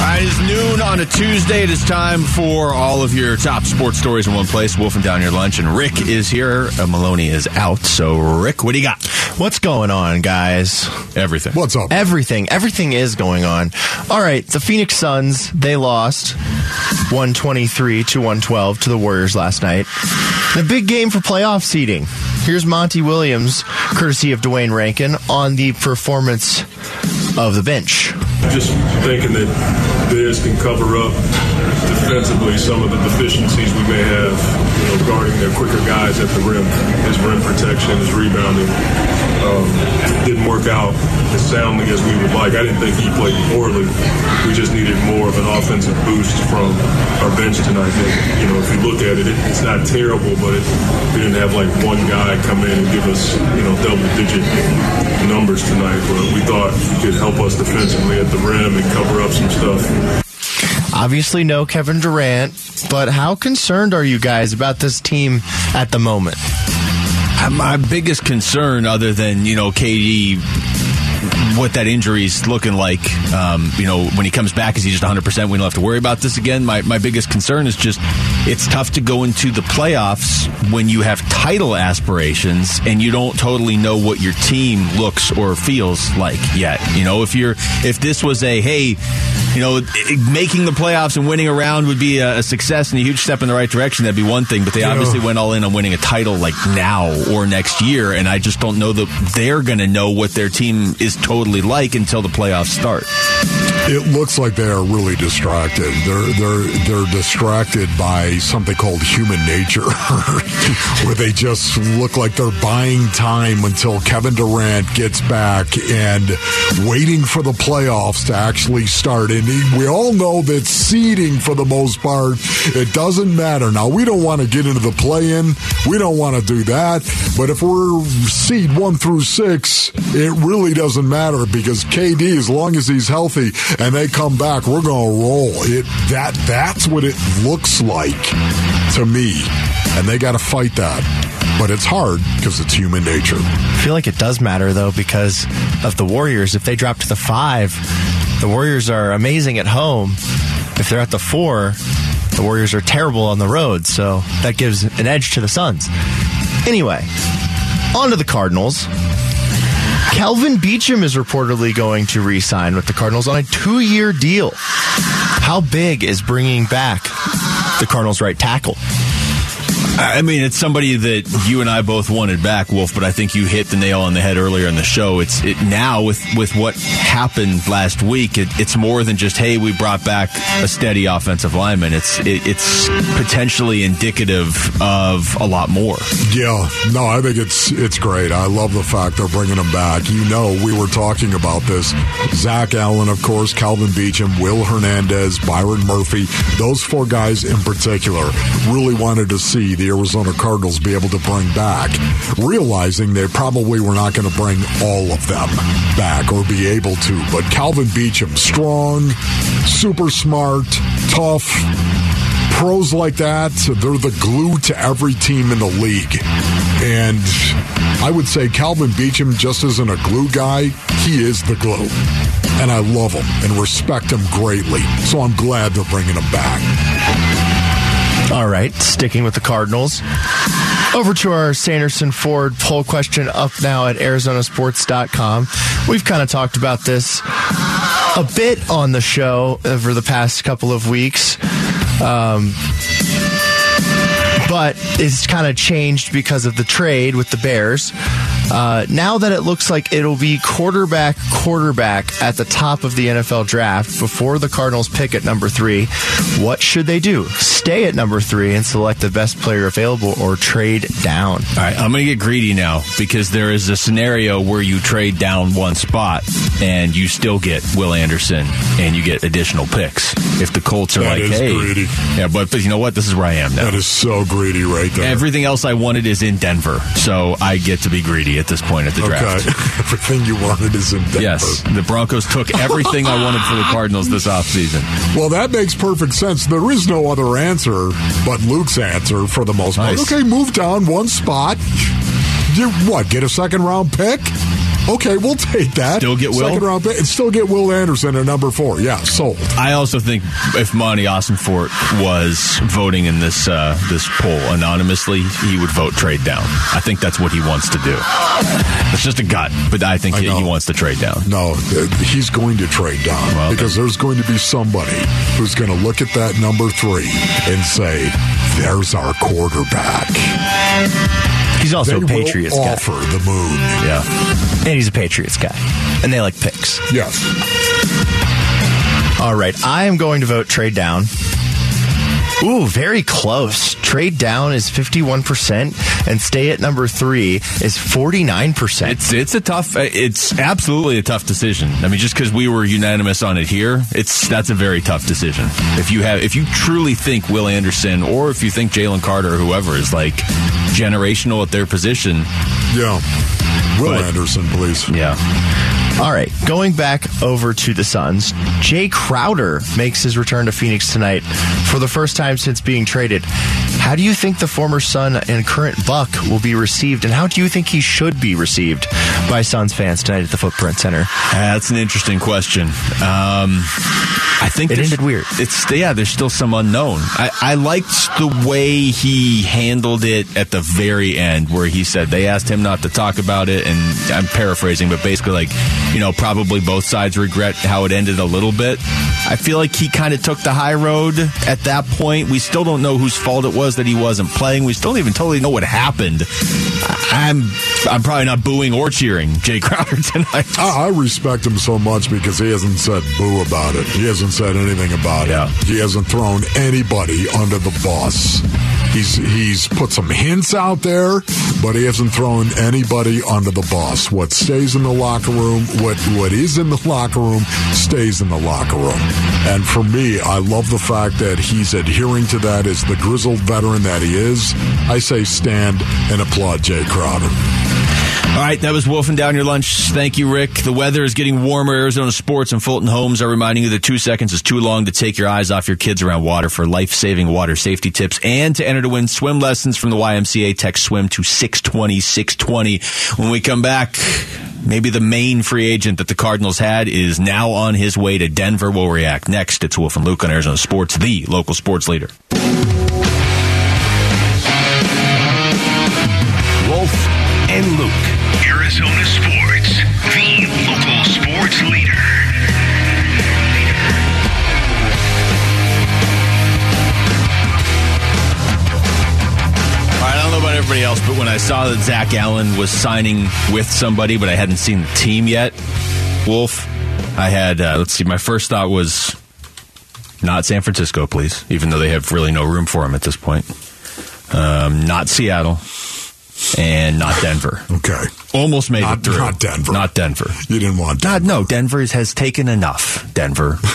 All right, it's noon on a Tuesday. It is time for all of your top sports stories in one place. Wolfing down your lunch, and Rick is here. Uh, Maloney is out. So, Rick, what do you got? What's going on, guys? Everything. What's up? Everything. Everything is going on. All right, the Phoenix Suns, they lost 123 to 112 to the Warriors last night. The big game for playoff seeding. Here's Monty Williams, courtesy of Duane Rankin, on the performance of the bench. Just thinking that this can cover up defensively some of the deficiencies we may have, you know, guarding their quicker guys at the rim. His rim protection, his rebounding um, didn't work out as soundly as we would like. I didn't think he played poorly. We just needed more of an offensive boost from our bench tonight. You know, if you look at it, it it's not terrible, but it, we didn't have like one guy come in and give us, you know, double-digit numbers tonight. But we thought he could help us defensively at the rim and cover up some stuff. Obviously, no Kevin Durant, but how concerned are you guys about this team at the moment? My biggest concern, other than you know KD, what that injury is looking like, um, you know, when he comes back, is he just 100? percent We don't have to worry about this again. My my biggest concern is just it's tough to go into the playoffs when you have title aspirations and you don't totally know what your team looks or feels like yet. You know, if you're if this was a hey, you know, making the playoffs and winning a round would be a, a success and a huge step in the right direction. That'd be one thing, but they Yeah. obviously went all in on winning a title like now or next year, and I just don't know that they're going to know what their team is totally like until the playoffs start. It looks like they are really distracted. They're they're they're distracted by something called human nature, where they just look like they're buying time until Kevin Durant gets back and waiting for the playoffs to actually start. And we all know that seeding, for the most part, it doesn't matter. Now we don't want to get into the play-in. We don't want to do that. But if we're seed one through six, it really doesn't matter because KD, as long as he's healthy and they come back, we're going to roll. It that that's what it looks like to me, and they got to fight that. But it's hard because it's human nature. I feel like it does matter though because of the Warriors. If they drop to the five, the Warriors are amazing at home. If they're at the four, the Warriors are terrible on the road. So that gives an edge to the Suns. Anyway, on to the Cardinals. Kelvin Beachum is reportedly going to re-sign with the Cardinals on a two-year deal. How big is bringing back the Cardinals' right tackle? I mean, it's somebody that you and I both wanted back, Wolf. But I think you hit the nail on the head earlier in the show. It's it now with with what happened last week. It, it's more than just hey, we brought back a steady offensive lineman. It's it, it's potentially indicative of a lot more. Yeah, no, I think it's it's great. I love the fact they're bringing him back. You know, we were talking about this. Zach Allen, of course, Kelvin Beachum, Will Hernandez, Byron Murphy. Those four guys in particular really wanted to see the Arizona Cardinals be able to bring back, realizing they probably were not going to bring all of them back or be able to. But Kelvin Beachum, strong, super smart, tough pros like that, they're the glue to every team in the league. And I would say Kelvin Beachum just isn't a glue guy, he is the glue. And I love him and respect him greatly. So I'm glad they're bringing him back. All right, sticking with the Cardinals. Over to our Sanderson Ford poll question up now at ArizonaSports.com. We've kind of talked about this a bit on the show over the past couple of weeks. Um, but it's kind of changed because of the trade with the Bears. Uh, now that it looks like it'll be quarterback, quarterback at the top of the NFL draft before the Cardinals pick at number three, what should they do? Stay at number three and select the best player available or trade down? All right, I'm going to get greedy now because there is a scenario where you trade down one spot and you still get Will Anderson and you get additional picks. If the Colts are That like, hey, greedy. yeah, but, but you know what? This is where I am now. That is so greedy right there. Everything else I wanted is in Denver, so I get to be greedy at this point at the draft. okay. Everything you wanted is in Denver. Yes, the Broncos took everything I wanted for the Cardinals this offseason. Well, that makes perfect sense. There is no other answer but Luke's answer for the most part. Okay, move down one spot. You what? Get a second round pick? Okay, we'll take that. Still get Will? second round pick and still get Will Anderson at number four. Yeah, sold. I also think if Monti Ossenfort was voting in this uh, this poll anonymously, he would vote trade down. I think that's what he wants to do. It's just a gut, but I think I he, he wants to trade down. No, he's going to trade down Well, because there's going to be somebody who's going to look at that number three and say, "There's our quarterback." He's also They a Patriots will guy. offer the moon. Yeah. And he's a Patriots guy. And they like picks. Yes. All right. I am going to vote trade down. Ooh, very close. Trade down is 51%, and stay at number three is 49%. It's it's a tough. Uh, it's absolutely a tough decision. I mean, just because we were unanimous on it here, it's that's a very tough decision. If you have, if you truly think Will Anderson, or if you think Jalen Carter, or whoever is like generational at their position, Yeah. Will But- Anderson, please. yeah, All right, going back over to the Suns, Jay Crowder makes his return to Phoenix tonight for the first time since being traded. How do you think the former Sun and current Buck will be received, and how do you think he should be received by Suns fans tonight at the Footprint Center? that's an interesting question. Um, I think It ended weird. It's yeah, there's still some unknown. I, I liked the way he handled it at the very end, where he said they asked him not to talk about it, and I'm paraphrasing, but basically like, you know, probably both sides regret how it ended a little bit. I feel like he kind of took the high road at that point. We still don't know whose fault it was that he wasn't playing. We still don't even totally know what happened. I'm I'm probably not booing or cheering Jay Crowder tonight. I, I respect him so much because he hasn't said boo about it. He hasn't said anything about Yeah. it. He hasn't thrown anybody under the bus. He's he's put some hints out there, but he hasn't thrown anybody under the bus. What stays in the locker room, what what is in the locker room, stays in the locker room. And for me, I love the fact that he's adhering to that as the grizzled veteran that he is. I say stand and applaud Jay Crowder. All right, that was wolfing down your lunch. Thank you, Rick. The weather is getting warmer. Arizona Sports and Fulton Homes are reminding you that two seconds is too long to take your eyes off your kids around water for life saving water safety tips and to enter to win swim lessons from the YMCA. Text swim to 620 620. When we come back, maybe the main free agent that the Cardinals had is now on his way to Denver. We'll react next. It's Wolf and Luke on Arizona Sports, the local sports leader. I saw that Zach Allen was signing with somebody, but I hadn't seen the team yet, Wolf, I had, uh, let's see, my first thought was not San Francisco, please, even though they have really no room for him at this point. Um, not Seattle, and not Denver. Okay. Almost made Not- it through. not Denver. Not Denver. You didn't want God, no, Denver has taken enough, Denver.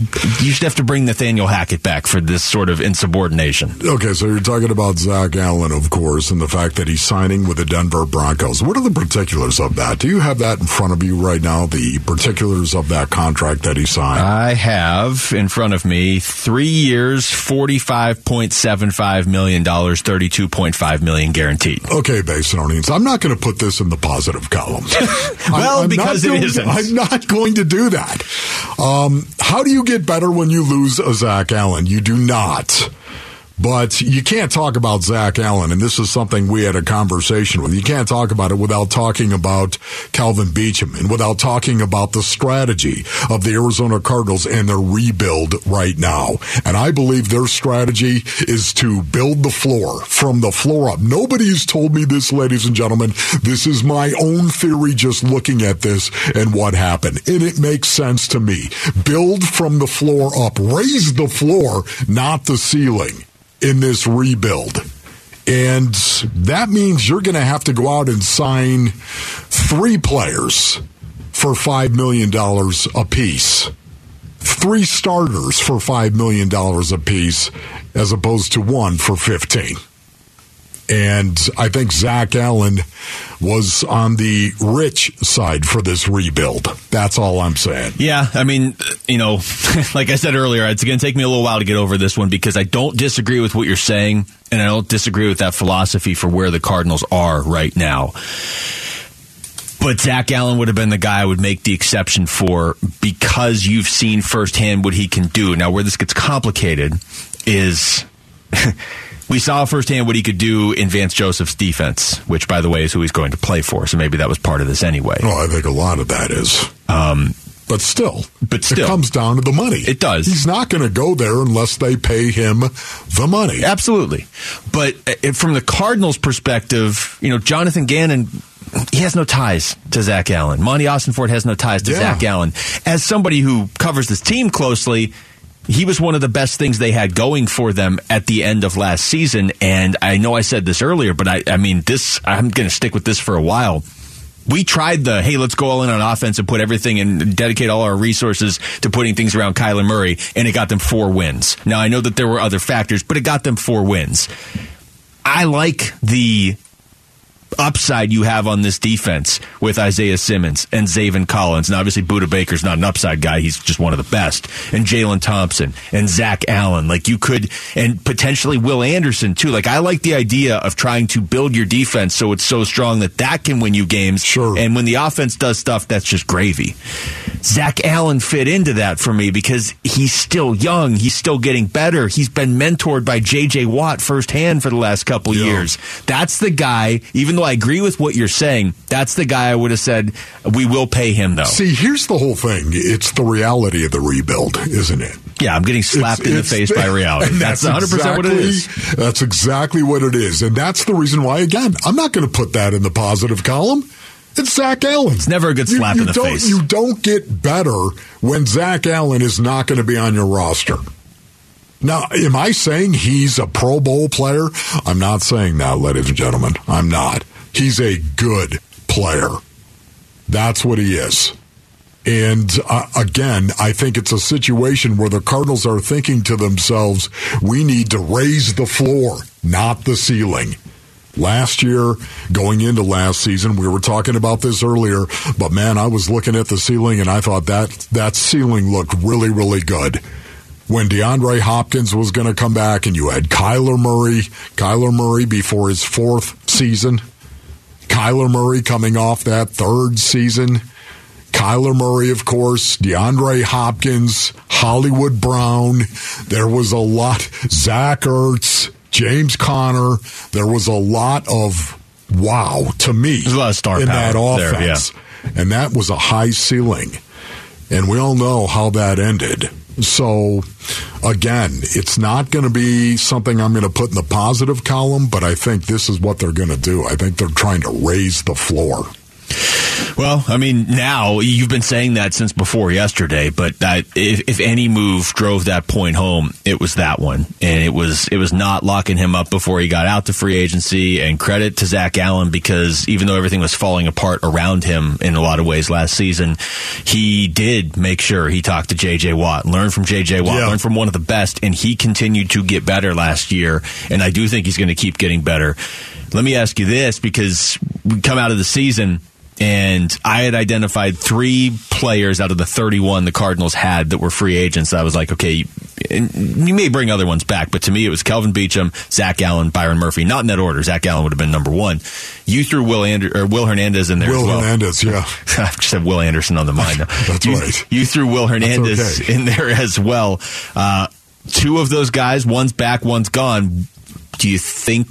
you should have to bring Nathaniel Hackett back for this sort of insubordination. Okay, so you're talking about Zach Allen, of course, and the fact that he's signing with the Denver Broncos. What are the particulars of that? Do you have that in front of you right now? The particulars of that contract that he signed? I have in front of me three years, $45.75 million, 32.5 million guaranteed. okay, Basinonians, I'm not going to put this in the positive column. Well, I'm because it going- isn't. I'm not going to do that. Um, how do you get better when you lose a Zach Allen? You do not But you can't talk about Zach Allen, and this is something we had a conversation with. You can't talk about it without talking about Kelvin Beachum and without talking about the strategy of the Arizona Cardinals and their rebuild right now. And I believe their strategy is to build the floor from the floor up. Nobody's told me this, ladies and gentlemen. This is my own theory just looking at this and what happened. And it makes sense to me. Build from the floor up. Raise the floor, not the ceiling in this rebuild. And that means you're going to have to go out and sign three players for $5 million apiece. Three starters for $5 million apiece as opposed to one for 15. And I think Zach Allen was on the rich side for this rebuild. That's all I'm saying. Yeah, I mean, you know, like I said earlier, it's going to take me a little while to get over this one because I don't disagree with what you're saying, and I don't disagree with that philosophy for where the Cardinals are right now. But Zach Allen would have been the guy I would make the exception for because you've seen firsthand what he can do. Now, where this gets complicated is. we saw firsthand what he could do in Vance Joseph's defense, which, by the way, is who he's going to play for. So maybe that was part of this anyway. Oh, I think a lot of that is. Um, but still, but still, it comes down to the money. It does. He's not going to go there unless they pay him the money. Absolutely. But uh, from the Cardinals' perspective, you know, Jonathan Gannon he has no ties to Zach Allen. Monti Ossenfort has no ties to yeah. Zach Allen. As somebody who covers this team closely, he was one of the best things they had going for them at the end of last season. And I know I said this earlier, but I, I mean, this, I'm going to stick with this for a while. We tried the, hey, let's go all in on offense and put everything and dedicate all our resources to putting things around Kyler Murray, and it got them four wins. Now, I know that there were other factors, but it got them four wins. I like the upside you have on this defense with Isaiah Simmons and Zaven Collins. And obviously, Budda Baker's not an upside guy. He's just one of the best. And Jalen Thompson and Zach Allen. Like you could, and potentially Will Anderson too. Like I like the idea of trying to build your defense so it's so strong that that can win you games. Sure. And when the offense does stuff, that's just gravy. Zach Allen fit into that for me because he's still young. He's still getting better. He's been mentored by J.J. Watt firsthand for the last couple yeah. years. That's the guy, even though I agree with what you're saying, that's the guy I would have said, we will pay him, though. See, here's the whole thing it's the reality of the rebuild, isn't it? Yeah, I'm getting slapped it's, in the face by reality. That's, that's 100% exactly, what it is. That's exactly what it is. And that's the reason why, again, I'm not going to put that in the positive column. It's Zach Allen. It's never a good slap you, you in the face. You don't get better when Zach Allen is not going to be on your roster. Now, am I saying he's a Pro Bowl player? I'm not saying that, ladies and gentlemen. I'm not. He's a good player. That's what he is. And uh, again, I think it's a situation where the Cardinals are thinking to themselves, we need to raise the floor, not the ceiling. Last year, going into last season, we were talking about this earlier, but man, I was looking at the ceiling and I thought that that ceiling looked really, really good. When DeAndre Hopkins was going to come back and you had Kyler Murray, Kyler Murray before his fourth season, Kyler Murray coming off that third season, Kyler Murray, of course, DeAndre Hopkins, Hollywood Brown. There was a lot. Zach Ertz, James Conner. There was a lot of wow to me There's a lot of star in that offense. There, yeah. And that was a high ceiling. And we all know how that ended. So, again, it's not going to be something I'm going to put in the positive column, but I think this is what they're going to do. I think they're trying to raise the floor. Well, I mean, now you've been saying that since before yesterday, but that if, if, any move drove that point home, it was that one, and it was it was not locking him up before he got out to free agency. And credit to Zach Allen because even though everything was falling apart around him in a lot of ways last season, he did make sure he talked to J.J. Watt, learned from J.J. Watt, yeah. learned from one of the best, and he continued to get better last year. And I do think he's going to keep getting better. Let me ask you this because we come out of the season and I had identified three players out of the 31 the Cardinals had that were free agents. I was like, okay, you may bring other ones back, but to me, it was Kelvin Beachum, Zach Allen, Byron Murphy. Not in that order. Zach Allen would have been number one. You threw Will Ander- or Will Hernandez in there. Will well. Hernandez, yeah. I just have Will Anderson on the mind. That's you, right. You threw Will Hernandez okay. in there as well. Uh, two of those guys, one's back, one's gone. Do you think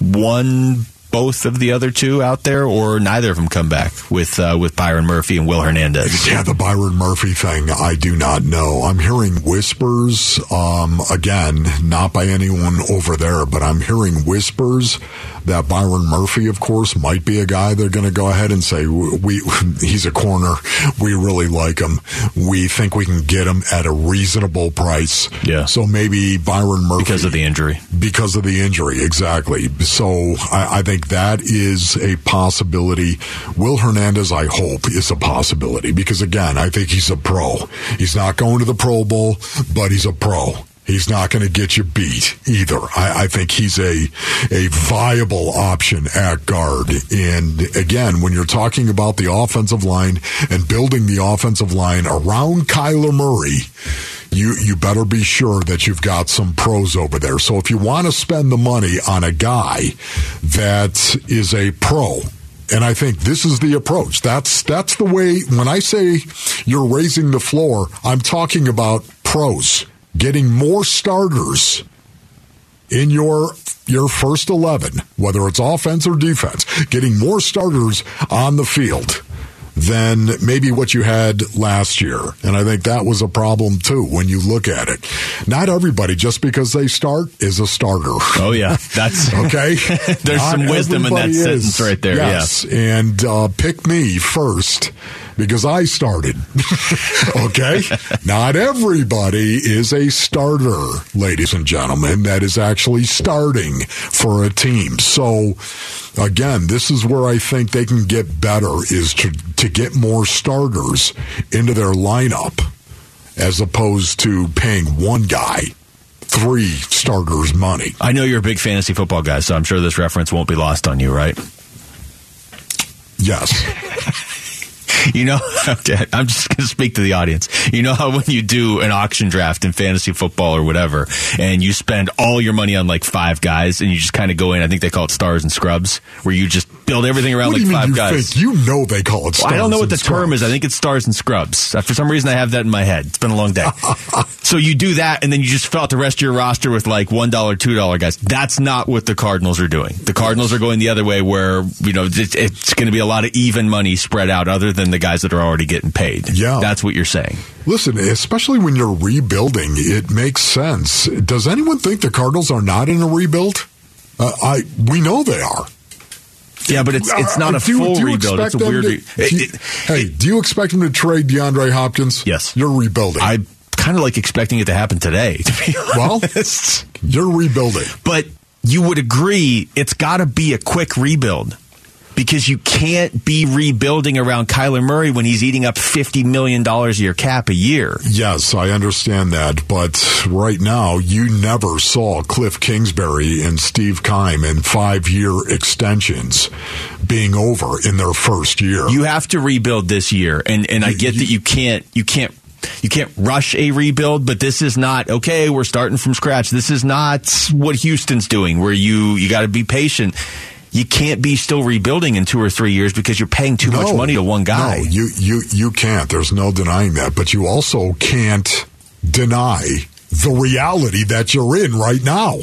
one both of the other two out there, or neither of them come back with uh, with Byron Murphy and Will Hernandez? Yeah, the Byron Murphy thing, I do not know. I'm hearing whispers, um, again, not by anyone over there, but I'm hearing whispers that Byron Murphy, of course, might be a guy they're going to go ahead and say, we, he's a corner. We really like him. We think we can get him at a reasonable price. Yeah. So maybe Byron Murphy. Because of the injury. Because of the injury, exactly. So I, I think that is a possibility. Will Hernandez, I hope, is a possibility because again, I think he's a pro. He's not going to the Pro Bowl, but he's a pro. He's not going to get you beat either. I, I, think he's a a viable option at guard. And again, when you're talking about the offensive line and building the offensive line around Kyler Murray, you you better be sure that you've got some pros over there. So if you want to spend the money on a guy that is a pro, and I think this is the approach. That's that's the way when I say you're raising the floor, I'm talking about pros getting more starters in your your first 11, whether it's offense or defense, getting more starters on the field than maybe what you had last year. And I think that was a problem too when you look at it. Not everybody, just because they start, is a starter. Oh, yeah. That's okay. There's Not some wisdom in that sentence right there. Yes. Yeah. And uh, pick me first because I started. okay? Not everybody is a starter, ladies and gentlemen, that is actually starting for a team. So, again, this is where I think they can get better is to, to get more starters into their lineup as opposed to paying one guy three starters money. I know you're a big fantasy football guy, so I'm sure this reference won't be lost on you, right? Yes. You know, I'm just going to speak to the audience. You know how when you do an auction draft in fantasy football or whatever, and you spend all your money on like five guys, and you just kind of go in. I think they call it stars and scrubs, where you just build everything around like five you guys. Think? You know they call it. Well, I don't know what the stars term is. I think it's stars and scrubs. For some reason, I have that in my head. It's been a long day. so you do that, and then you just fill out the rest of your roster with like one dollar, two dollar guys. That's not what the Cardinals are doing. The Cardinals are going the other way, where you know it's, it's going to be a lot of even money spread out, other than the guys that are already getting paid. Yeah. that's what you're saying. Listen, especially when you're rebuilding, it makes sense. Does anyone think the Cardinals are not in a rebuild? Uh, I we know they are. Yeah, but it's it's not Uh, a do full do rebuild. It's a weird. to- it- do you- it- hey, do you expect them to trade DeAndre Hopkins? Yes. you're rebuilding. I'm kind of like expecting it to happen today. To be well, honest. you're rebuilding. But you would agree it's got to be a quick rebuild because you can't be rebuilding around Kyler Murray when he's eating up $50 million of your cap a year. Yes, I understand that, but right now you never saw Cliff Kingsbury and Steve Keim in five-year extensions being over in their first year. You have to rebuild this year, and, and I get that you can't you can't you can't rush a rebuild, but this is not okay. We're starting from scratch. This is not what Houston's doing, where you you got to be patient. You can't be still rebuilding in two or three years because you're paying too much money to one guy. No, you you you can't. There's no denying that. But you also can't deny the reality that you're in right now.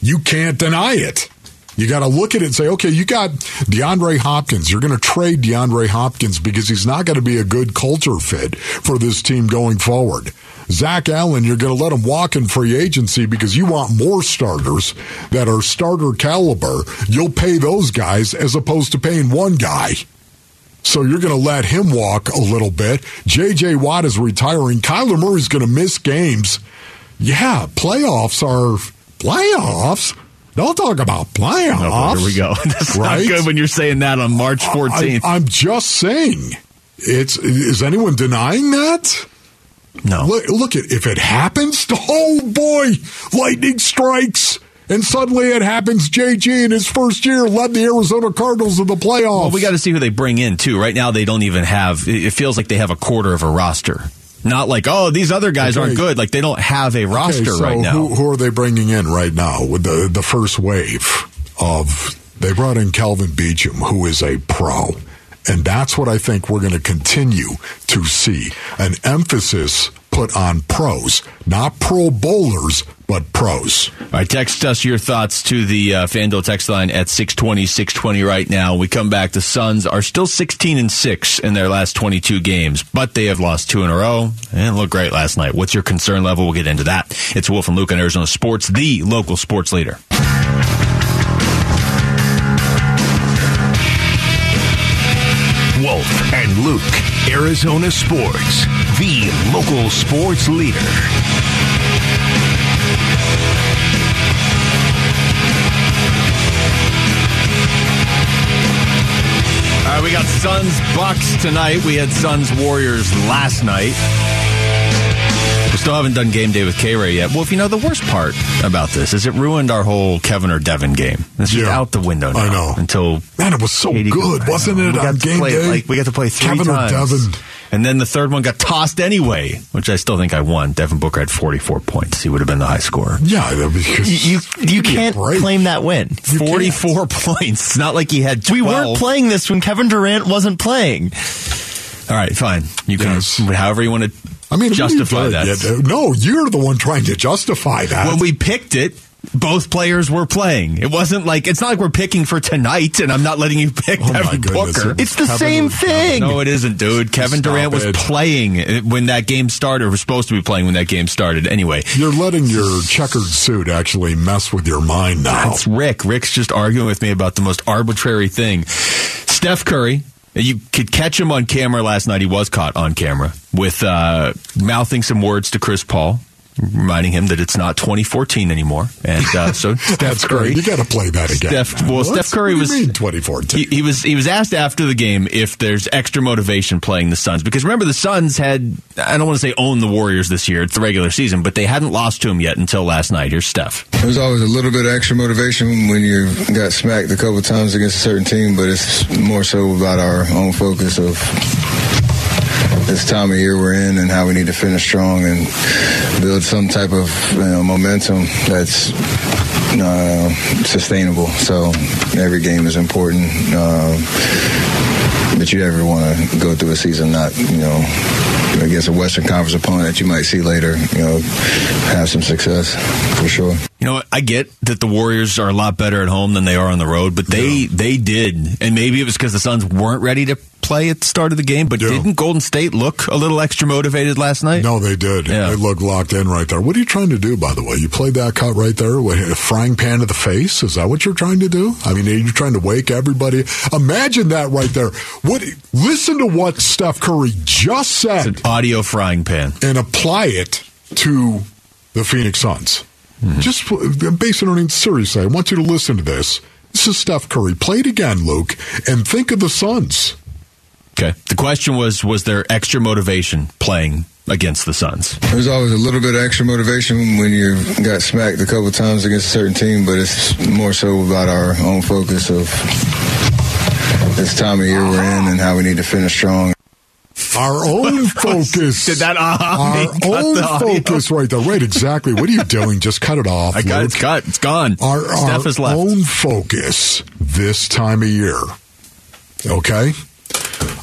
You can't deny it. You got to look at it and say, okay, you got DeAndre Hopkins. You're going to trade DeAndre Hopkins because he's not going to be a good culture fit for this team going forward. Zach Allen, you're going to let him walk in free agency because you want more starters that are starter caliber. You'll pay those guys as opposed to paying one guy. So you're going to let him walk a little bit. J.J. Watt is retiring. Kyler Murray's going to miss games. Yeah, playoffs are playoffs. Don't talk about playoffs. Oh, here we go. That's Right? not good when you're saying that on March 14th. I, am just saying. It's is anyone denying that? No. Look, look at if it happens. Oh boy, lightning strikes. And suddenly it happens. JG in his first year led the Arizona Cardinals to the playoffs. Well, we got to see who they bring in too. Right now, they don't even have. It feels like they have a quarter of a roster. Not like oh, these other guys Okay. aren't good. Like they don't have a roster Okay, so right now. Who, who are they bringing in right now with the the first wave of? They brought in Kelvin Beachum, who is a pro, and that's what I think we're going to continue to see an emphasis put on pros, not pro bowlers, but pros. All right, text us your thoughts to the uh, FanDuel text line at 620, 620 right now. We come back. The Suns are still 16 and 6 in their last 22 games, but they have lost two in a row and looked great last night. What's your concern level? We'll get into that. It's Wolf and Luke on Arizona Sports, the local sports leader. And Luke, Arizona Sports, the local sports leader. All right, we got Suns Bucks tonight. We had Suns Warriors last night. We still haven't done game day with K Ray yet. Well, if you know the worst part about this is it ruined our whole Kevin or Devin game. It's just Yeah. out the window now. I know. Until Man, it was so Katie- good, I wasn't it? We got on to game play day, like we got to play three Kevin times. or Devin. And then the third one got tossed anyway, which I still think I won. Devin Booker had 44 points. He would have been the high scorer. Yeah, because You you, you can't claim that win. 44 points. It's not like he had 12. We weren't playing this when Kevin Durant wasn't playing. All right, fine. You can, Yes. however you want to I mean, what are you justify that. Yeah, no, you're the one trying to justify that. when we picked it, both players were playing. It wasn't like it's not like we're picking for tonight, and I'm not letting you pick Oh, my Devin goodness. Booker. It's the Kevin same thing. no, it isn't, dude. Kevin Stop Durant was it. playing when that game started. Or was supposed to be playing when that game started. Anyway, you're letting your checkered suit actually mess with your mind now. That's Rick. Rick's just arguing with me about the most arbitrary thing. Steph Curry, you could catch him on camera last night. He was caught on camera with uh, mouthing some words to Chris Paul, reminding him that it's not 2014 anymore. And uh, so Steph That's Curry. great. You got to play that again. Steph- well, What? Steph Curry what do you was- mean 2014. He, he was he was asked after the game if there's extra motivation playing the Suns because remember the Suns had I don't want to say own the Warriors this year it's the regular season but they hadn't lost to them yet until last night. Here's Steph. There's always a little bit of extra motivation when you got smacked a couple times against a certain team, but it's more so about our own focus of this time of year we're in and how we need to finish strong and build some type of you know, momentum that's uh, sustainable. So every game is important. Uh, but you never want to go through a season not, you know, against a Western Conference opponent that you might see later, you know, have some success for sure. You know? I get that the Warriors are a lot better at home than they are on the road, but they they did, and maybe it was because the Suns weren't ready to play at the start of the game. But Yeah. didn't Golden State look a little extra motivated last night? No, they did. Yeah. They looked locked in right there. What are you trying to do, by the way? You played that cut right there with a frying pan to the face. Is that what you're trying to do? I mean, are you trying to wake everybody? Imagine that right there. What? Listen to what Steph Curry just said audio frying pan. and apply it to the Phoenix Suns. Mm-hmm. Just base it on it seriously. I want you to listen to this. This is Steph Curry. Play it again, Luke, and think of the Suns. Okay. The question was: Was there extra motivation playing against the Suns? There's always a little bit of extra motivation when you got smacked a couple times against a certain team, but it's more so about our own focus of this time of year we're in and how we need to finish strong. Our own focus. Did that aha Our own focus right there. Right, exactly. What are you doing? Just cut it off. I got Luke. it's cut. It's gone. Our, Steph our own focus this time of year. Okay.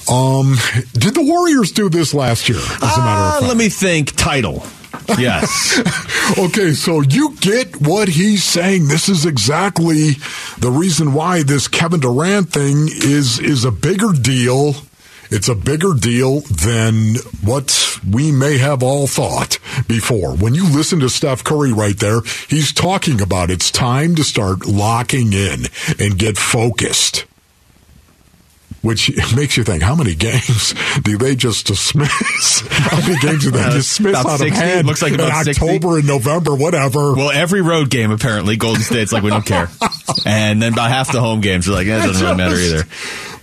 Um, did the Warriors do this last year? As a matter Ah, of fact. let me think. Title. Yes. Okay, so you get what he's saying. This is exactly the reason why this Kevin Durant thing is is a bigger deal. It's a bigger deal than what we may have all thought before. When you listen to Steph Curry right there, he's talking about it's time to start locking in and get focused. Which makes you think, how many games do they just dismiss? how many games do they Uh, dismiss about out 60. of hand? Looks like in about 60. October and November, whatever. well, every road game apparently Golden State's like we don't care, and then about half the home games are like it doesn't really matter either.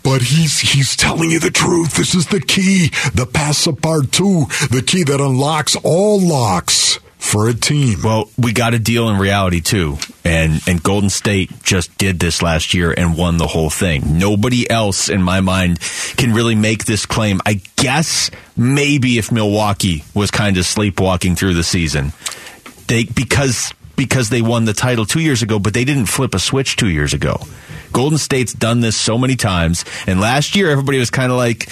But he's he's telling you the truth. This is the key, the passepartout, the key that unlocks all locks for a team. Well, we got to deal in reality too, and and Golden State just did this last year and won the whole thing. Nobody else, in my mind, can really make this claim. I guess maybe if Milwaukee was kind of sleepwalking through the season, they because because they won the title two years ago, but they didn't flip a switch two years ago. Golden State's done this so many times, and last year everybody was kind of like,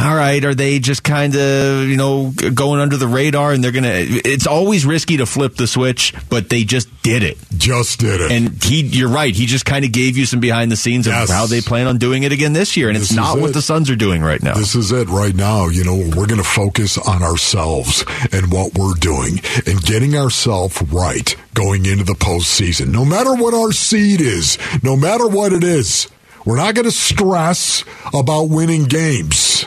"All right, are they just kind of you know going under the radar?" And they're gonna. It's always risky to flip the switch, but they just did it. Just did it. And he, you're right. He just kind of gave you some behind the scenes of Yes. how they plan on doing it again this year, and This it's not it. what the Suns are doing right now. This is it right now. You know, we're going to focus on ourselves and what we're doing and getting ourselves right going into the postseason. No matter what our seed is, no matter what it is, we're not going to stress about winning games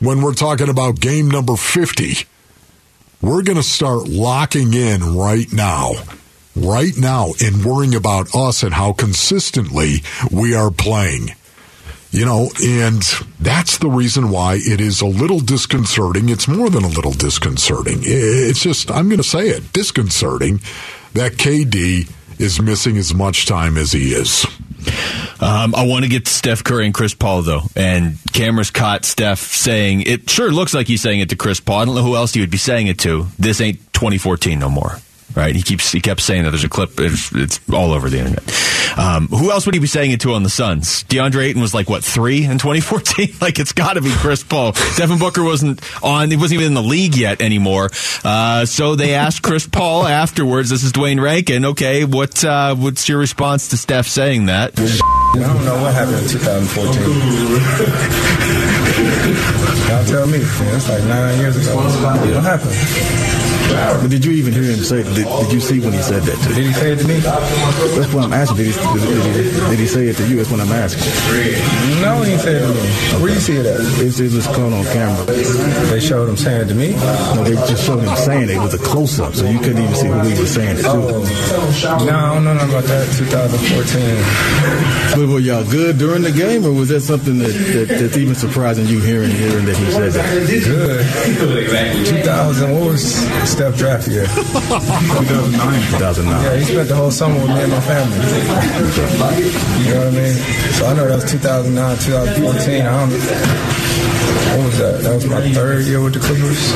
when we're talking about game number 50. We're going to start locking in right now. Right now, and worrying about us and how consistently we are playing. You know, and that's the reason why it is a little disconcerting. It's more than a little disconcerting. It's just, I'm going to say it, disconcerting that KD is missing as much time as he is. Um, I want to get to Steph Curry and Chris Paul though, and cameras caught Steph saying it. Sure looks like he's saying it to Chris Paul. I don't know who else he would be saying it to. This ain't 2014 no more. Right? He keeps he kept saying that. There's a clip. It's, it's all over the internet. Um, who else would he be saying it to on the Suns? DeAndre Ayton was like what three in 2014? like it's got to be Chris Paul. Devin Booker wasn't on. He wasn't even in the league yet anymore. Uh, so they asked Chris Paul afterwards. This is Duane Rankin. Okay, what uh, what's your response to Steph saying that? I don't know what happened in 2014. Y'all tell me. Man, it's like nine years ago. What happened? But did you even hear him say? Did, did you see when he said that to you? Did he say it to me? That's what I'm asking. Did he, did, he, did he say it to you? That's what I'm asking. No, he didn't say it to me. Where you see it at? It's, it was caught on camera. They showed him saying it to me. No, they just showed him saying it. It was a close up, so you couldn't even see who he was saying it to. Oh. No, I don't know nothing about that. 2014. But were y'all good during the game, or was that something that, that that's even surprising you hearing hearing that he said that? Good. 2000. What was Steph draft year? 2009. 2009. Yeah, he spent the whole summer with me and my family. You know what I mean? So I know that was 2009, 2014. I don't. What was that? That was my third year with the Clippers.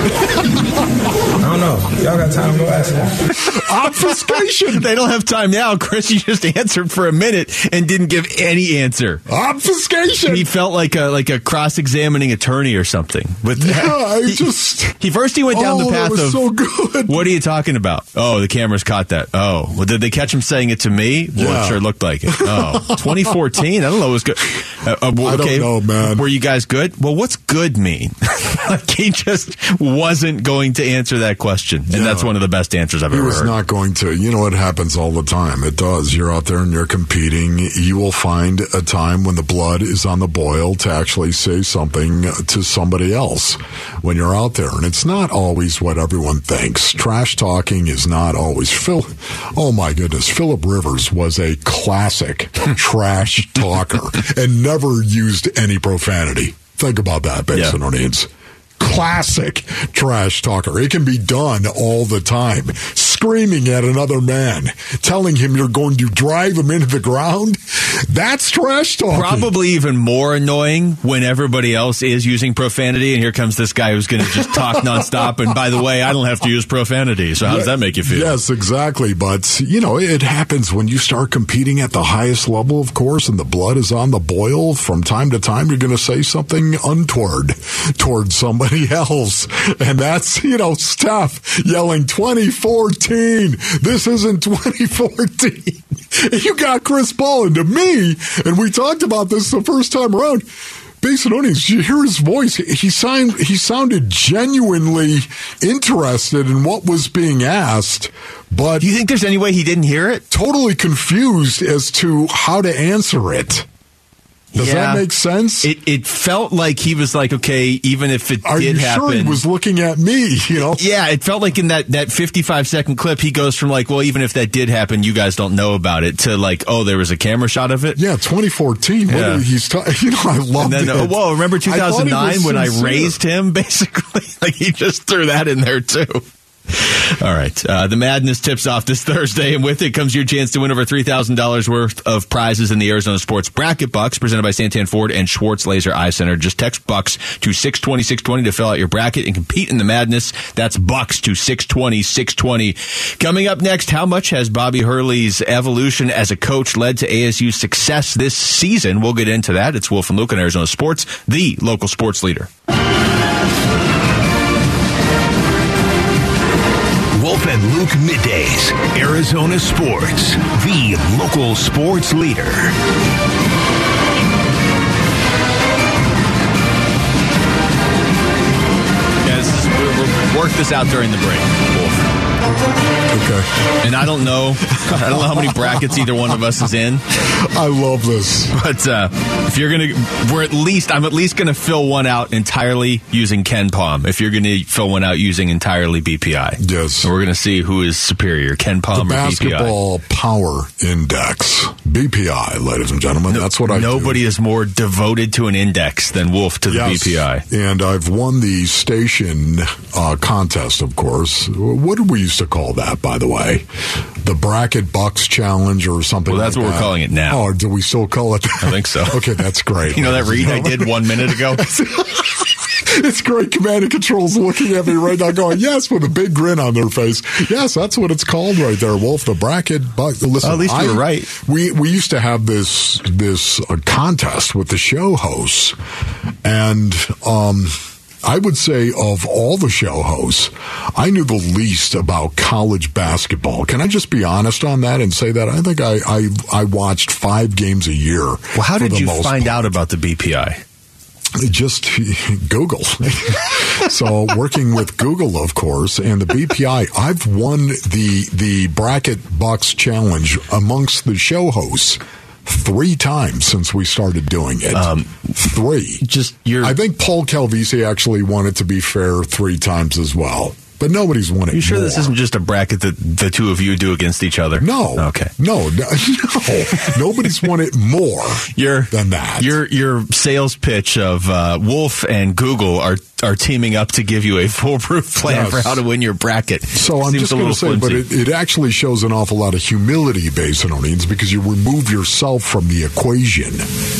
I don't know. Y'all got time to go ask him. Obfuscation! They don't have time now, Chris. You just answered for a minute and didn't give any answer. Obfuscation! He felt like a like a cross examining attorney or something. With Yeah, I he, just- he first he went down Oh, the that path was of so good. What are you talking about? Oh, the cameras caught that. Oh, well, did they catch him saying it to me? Well, Yeah. it sure looked like it. Oh, 2014. I don't know. It was good. Uh, uh, well, I don't okay, know, man. Were you guys good? Well, what's good mean? like he just wasn't going to answer that question, and Yeah. that's one of the best answers I've He ever was not going to. You know, it happens all the time. It does. You're out there and you're competing. You will find a time when the blood is on the boil to actually say something to somebody else when you're out there. And it's not always what everyone thinks. Trash talking is not always. Phil, oh my goodness. Philip Rivers was a classic trash talker and never used any profanity. Think about that, Basinonians classic trash talker. It can be done all the time. Screaming at another man, telling him you're going to drive him into the ground. That's trash talking. Probably even more annoying when everybody else is using profanity, and here comes this guy who's going to just talk nonstop. And by the way, I don't have to use profanity. So how does that make you feel? Yes, exactly. But, you know, it happens when you start competing at the highest level, of course, and the blood is on the boil. From time to time, you're going to say something untoward towards somebody else. And that's, you know, Steph yelling 2014. This isn't 2014. you got Chris Paul into me, and we talked about this the first time around. Basinonians, you hear his voice. He signed. He sounded genuinely interested in what was being asked, but Do you think there's any way he didn't hear it? totally confused as to how to answer it. Does Yeah. that make sense? It, it felt like he was like, okay, even if it Are did you happen. sure he was looking at me? You know, yeah, it felt like in that, that 55 second clip, he goes from like, well, even if that did happen, you guys don't know about it, to like, oh, there was a camera shot of it. yeah, 2014. Yeah. he's ta- you know, I love it. oh, whoa, remember he 2009 was when I raised him, basically? like, he just threw that in there, too. All right. Uh, the madness tips off this Thursday, and with it comes your chance to win over $3,000 worth of prizes in the Arizona Sports Bracket Bucks presented by Santan Ford and Schwartz Laser Eye Center. Just text Bucks to 620 620 to fill out your bracket and compete in the madness. That's Bucks to 620 620. Coming up next, how much has Bobby Hurley's evolution as a coach led to ASU's success this season? We'll get into that. It's Wolf and Luke on Arizona Sports, the local sports leader. Wolf and Luke middays. Arizona Sports, the local sports leader. We'll, we'll work this out during the break, Wolf. Okay. And I don't know, I don't know how many brackets either one of us is in. I love this. But uh, if you're gonna, we're at least, I'm at least gonna fill one out entirely using KenPom. If you're gonna fill one out using entirely BPI, Yes. we're gonna see who is superior, Ken The Palm or BPI. basketball power index, BPI, ladies and gentlemen. That's what I do. Nobody is more devoted to an index than Wolf to the Yes. BPI. And I've won the station uh, contest, of course. What did we used to call that, by the way? The Bracket Bucks Challenge or something Well, that's like what we're calling it now. Oh, do we still call it that? I think so. okay, that's great. You know that read I did one minute ago? it's great. Command and Control's looking at me right now going, yes, with a big grin on their face. Yes, that's what it's called right there, Wolf. The Bracket Bucks. Listen, Oh, at least you I- were right. We, we used to have this, this uh, contest with the show hosts and, um, I would say of all the show hosts, I knew the least about college basketball. Can I just be honest on that and say that? I think I, I, I watched five games a year. Well, how did you find part. out about the BPI? just Google. so working with Google, of course, and the BPI, I've won the the Bracket Bucks challenge amongst the show hosts three times since we started doing it. three. Um, Just your. I think Paul Calvisi actually won it to be fair three times as well. But nobody's won it. Are you sure this isn't just a bracket that the two of you do against each other? No. Okay. No, no, no. Nobody's won it more Your than that. Your your sales pitch of uh, Wolf and Google are are teaming up to give you a foolproof plan Yes. for how to win your bracket. So I'm Seems just going to little say, but it, it actually shows an awful lot of humility, Basinonians, because you remove yourself from the equation.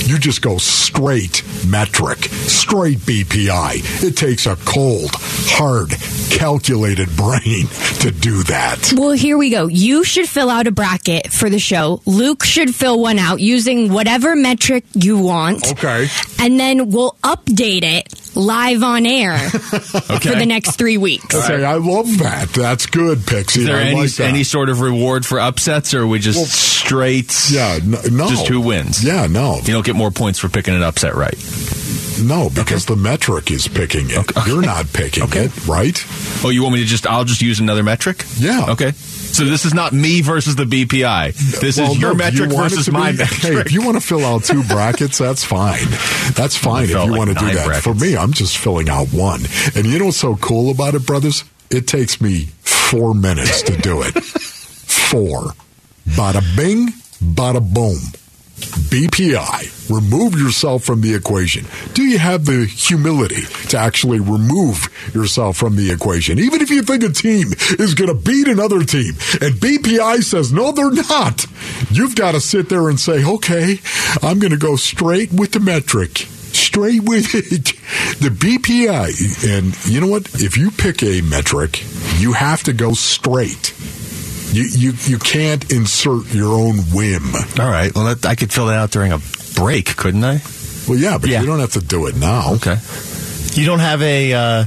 You just go straight metric, straight BPI. It takes a cold, hard, calculated brain to do that. Well, here we go. You should fill out a bracket for the show. Luke should fill one out using whatever metric you want. Okay. And then we'll update it live on air for the next three weeks. Okay, I love that. That's good, Pixie. Is there I any like that. any sort of reward for upsets, or are we just Well, straight? yeah, no. Just who wins? Yeah, no. You don't get more points for picking an upset right. No, because the metric is picking it. You're not picking Okay. it, right? Oh, you want me to just? I'll just use another metric. Yeah. Okay. So this is not me versus the BPI. This Well, is your no, metric you versus my be- metric. Hey, if you want to fill out two brackets, that's fine. That's fine if you like want to do that. brackets. For me, I'm just filling out one. And you know what's so cool about it, brothers? It takes me four minutes to do it. Four. Bada bing, bada boom. BPI. Remove yourself from the equation. Do you have the humility to actually remove yourself from the equation? Even if you think a team is going to beat another team and BPI says, no, they're not. You've got to sit there and say, okay, I'm going to go straight with the metric. Straight with it. The BPI. And you know what? If you pick a metric, you have to go straight. You, you, you can't insert your own whim. All right. Well, that, I could fill that out during a break, couldn't I? Well, yeah, but Yeah. you don't have to do it now. Okay. You don't have a uh,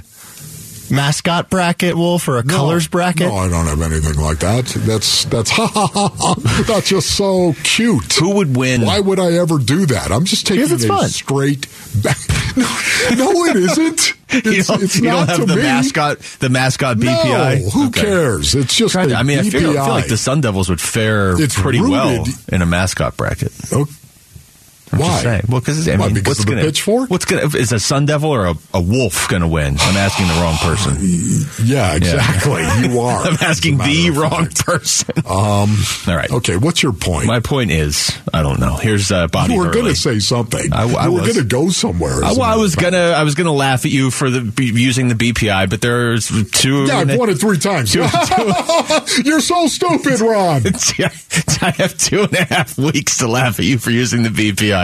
mascot bracket, Wolf, or a colors bracket? No, I don't have anything like that. That's that's ha ha ha ha. That's just so cute. Who would win? Why would I ever do that? I'm just taking Because it's a fun. straight. Back. No, no, it isn't. It's, you don't, it's you not don't have to the me. mascot, the mascot BPI. No, who Okay. cares? It's just Trying the to- I mean, I feel, I feel like the Sun Devils would fare It's pretty well in a mascot bracket. Oh, I'm Why? Well, because I Why, mean, because what's of the gonna, pitchfork? What's gonna is a Sun Devil or a, a Wolf going to win? I'm asking the wrong person. Yeah, exactly. You are. I'm asking the wrong fact. person. Um. All right. Okay. What's your point? My point is, I don't know. Here's uh, Bobby you were going to say something. I- I you were was. going to go somewhere. I, well, I was fact. gonna, I was gonna laugh at you for the be- using the BPI, but there's two. Yeah, I've won it three times. Two- You're so stupid, Ron. I have two and a half weeks to laugh at you for using the BPI.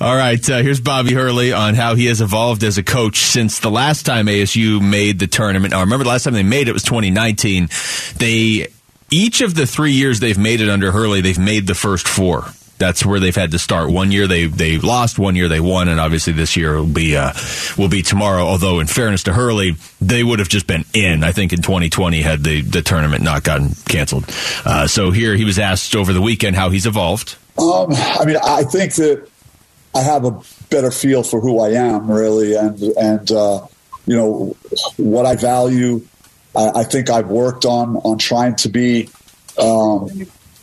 All right, uh, here's Bobby Hurley on how he has evolved as a coach since the last time ASU made the tournament. Now, remember the last time they made it was 2019. They each of the three years they've made it under Hurley, they've made the first four. That's where they've had to start. One year they they lost, one year they won, and obviously this year will be uh, will be tomorrow. Although in fairness to Hurley, they would have just been in. I think in 2020 had the the tournament not gotten canceled. Uh, so here he was asked over the weekend how he's evolved. Um, I mean, I think that I have a better feel for who I am, really, and and uh, you know what I value. I, I think I've worked on on trying to be um,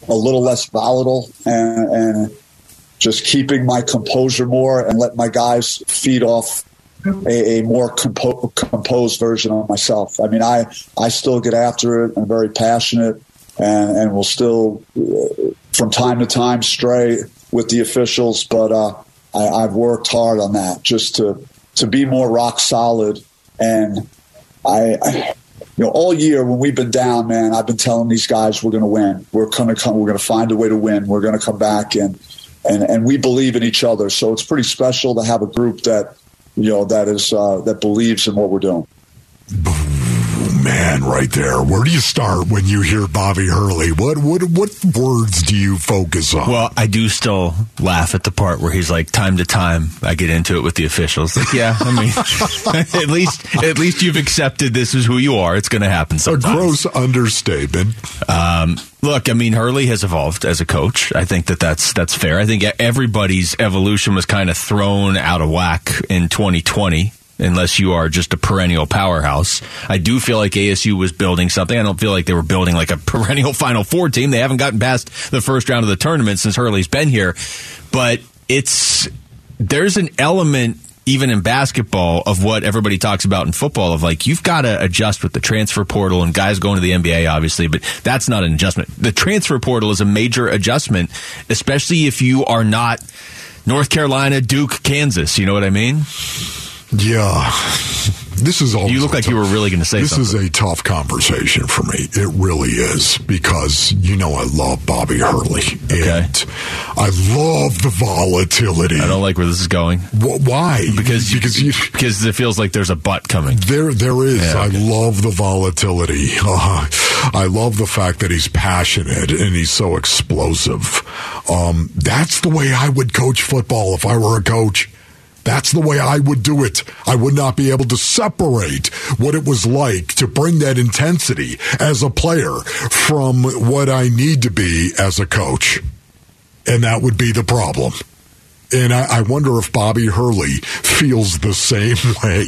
a little less volatile and, and just keeping my composure more and let my guys feed off a, a more compo- composed version of myself. I mean, I I still get after it. I'm very passionate, and and will still uh, from time to time stray with the officials, but uh, I, I've worked hard on that just to to be more rock solid. And I, I you know, all year when we've been down, man, I've been telling these guys we're going to win. We're going to come. We're going to find a way to win. We're going to come back and and and we believe in each other. So it's pretty special to have a group that you know that is uh, that believes in what we're doing. Man, right there. Where do you start when you hear Bobby Hurley? What what what words do you focus on? Well, I do still laugh at the part where he's like, time to time, I get into it with the officials. Like, yeah, I mean, at least at least you've accepted this is who you are. It's going to happen a gross understatement. Um, look, I mean, Hurley has evolved as a coach. I think that that's that's fair. I think everybody's evolution was kind of thrown out of whack in 2020. Unless you are just a perennial powerhouse, I do feel like ASU was building something. I don't feel like they were building like a perennial Final Four team. They haven't gotten past the first round of the tournament since Hurley's been here, but it's there's an element even in basketball of what everybody talks about in football of like you've got to adjust with the transfer portal and guys going to the NBA obviously but that's not an adjustment. The transfer portal is a major adjustment especially if you are not North Carolina Duke Kansas. You know what I mean Yeah. This is all. you look like you were really going to say This something is a tough conversation for me. It really is because you know I love Bobby Hurley and I love the volatility. I don't like where this is going Wh- Why? because because you, because it feels like there's a butt coming there there is. Yeah, I love the volatility. Uh, I love the fact that he's passionate and he's so explosive. Um, that's the way I would coach football if I were a coach. That's the way I would do it. I would not be able to separate what it was like to bring that intensity as a player from what I need to be as a coach. And that would be the problem. And I, I wonder if Bobby Hurley feels the same way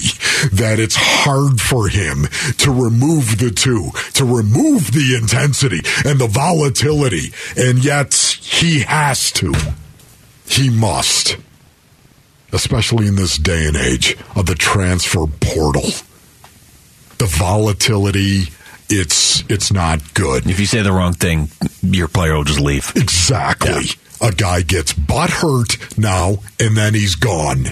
that it's hard for him to remove the two, to remove the intensity and the volatility. And yet he has to. He must. Especially in this day and age of the transfer portal. The volatility, it's it's not good. if you say the wrong thing your player will just leave Exactly. A guy gets butt hurt now, and then he's gone.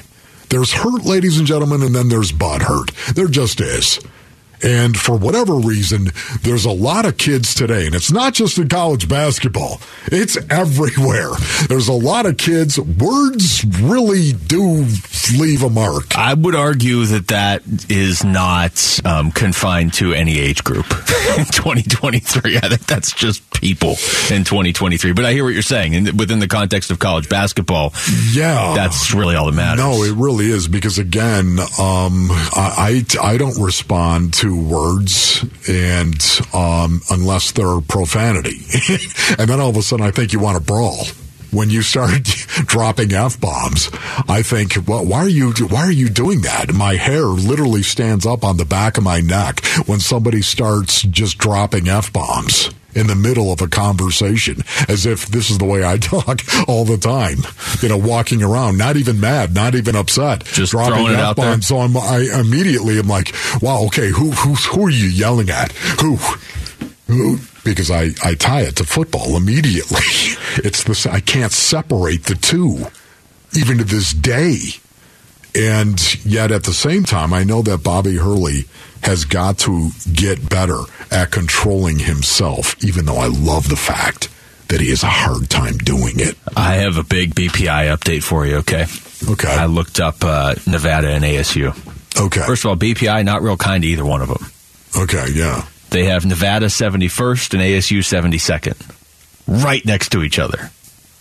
There's hurt, ladies and gentlemen, and then there's butt hurt. There just is. And for whatever reason, there's a lot of kids today, and it's not just in college basketball, it's everywhere. There's a lot of kids. Words really do leave a mark. I would argue that that is not um, confined to any age group in 2023. I think that's just people in 2023. But I hear what you're saying, and within the context of college basketball, Yeah. that's really all that matters. No, it really is because again, um, I, I I don't respond to words and um, unless they're profanity, and then all of a sudden I think you want to brawl. When you start dropping f bombs, I think, well, why are you why are you doing that? My hair literally stands up on the back of my neck when somebody starts just dropping f bombs. In the middle of a conversation, as if this is the way I talk all the time. You know, walking around, not even mad, not even upset, Just dropping throwing it out there. So I'm, I immediately am like, wow, okay, who, who, who are you yelling at? Who? Who? Because I, I tie it to football immediately. It's this, I can't separate the two, even to this day. And yet at the same time, I know that Bobby Hurley has got to get better at controlling himself, even though I love the fact that he has a hard time doing it. I have a big BPI update for you, okay? Okay. I looked up uh, Nevada and ASU. Okay. First of all, BPI, not real kind to either one of them. Okay, yeah. They have Nevada 71st and ASU 72nd, right next to each other.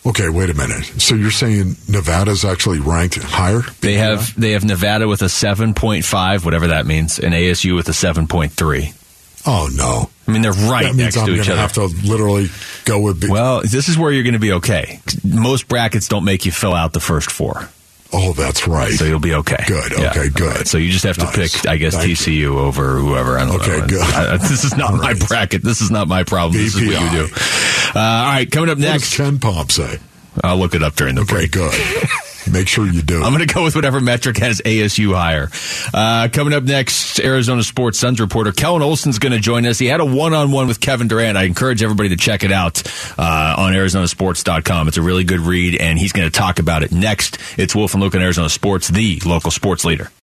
Okay, wait a minute. So you're saying Nevada's actually ranked higher? They have they have Nevada with a 7.5, whatever that means, and ASU with a 7.3. Oh no! I mean, they're right that means next I'm to going each to other. have to literally go with. B- well, this is where you're going to be okay. Most brackets don't make you fill out the first four. Oh, that's right. So you'll be okay. Good. Yeah. Okay. Good. Right. So you just have to Nice. pick, I guess, Thank TCU over whoever. I don't Okay, know. good. I- this is not All my right. bracket. This is not my problem. This is what you do. Uh, all right, coming up What does next. KenPom say? I'll look it up during the Okay, break. good. Make sure you do. I'm going to go with whatever metric has ASU higher. Uh, coming up next, Arizona Sports Suns reporter Kellen Olson's going to join us. He had a one-on-one with Kevin Durant. I encourage everybody to check it out uh, on ArizonaSports.com. It's a really good read, and he's going to talk about it next. It's Wolf and Luke on Arizona Sports, the local sports leader.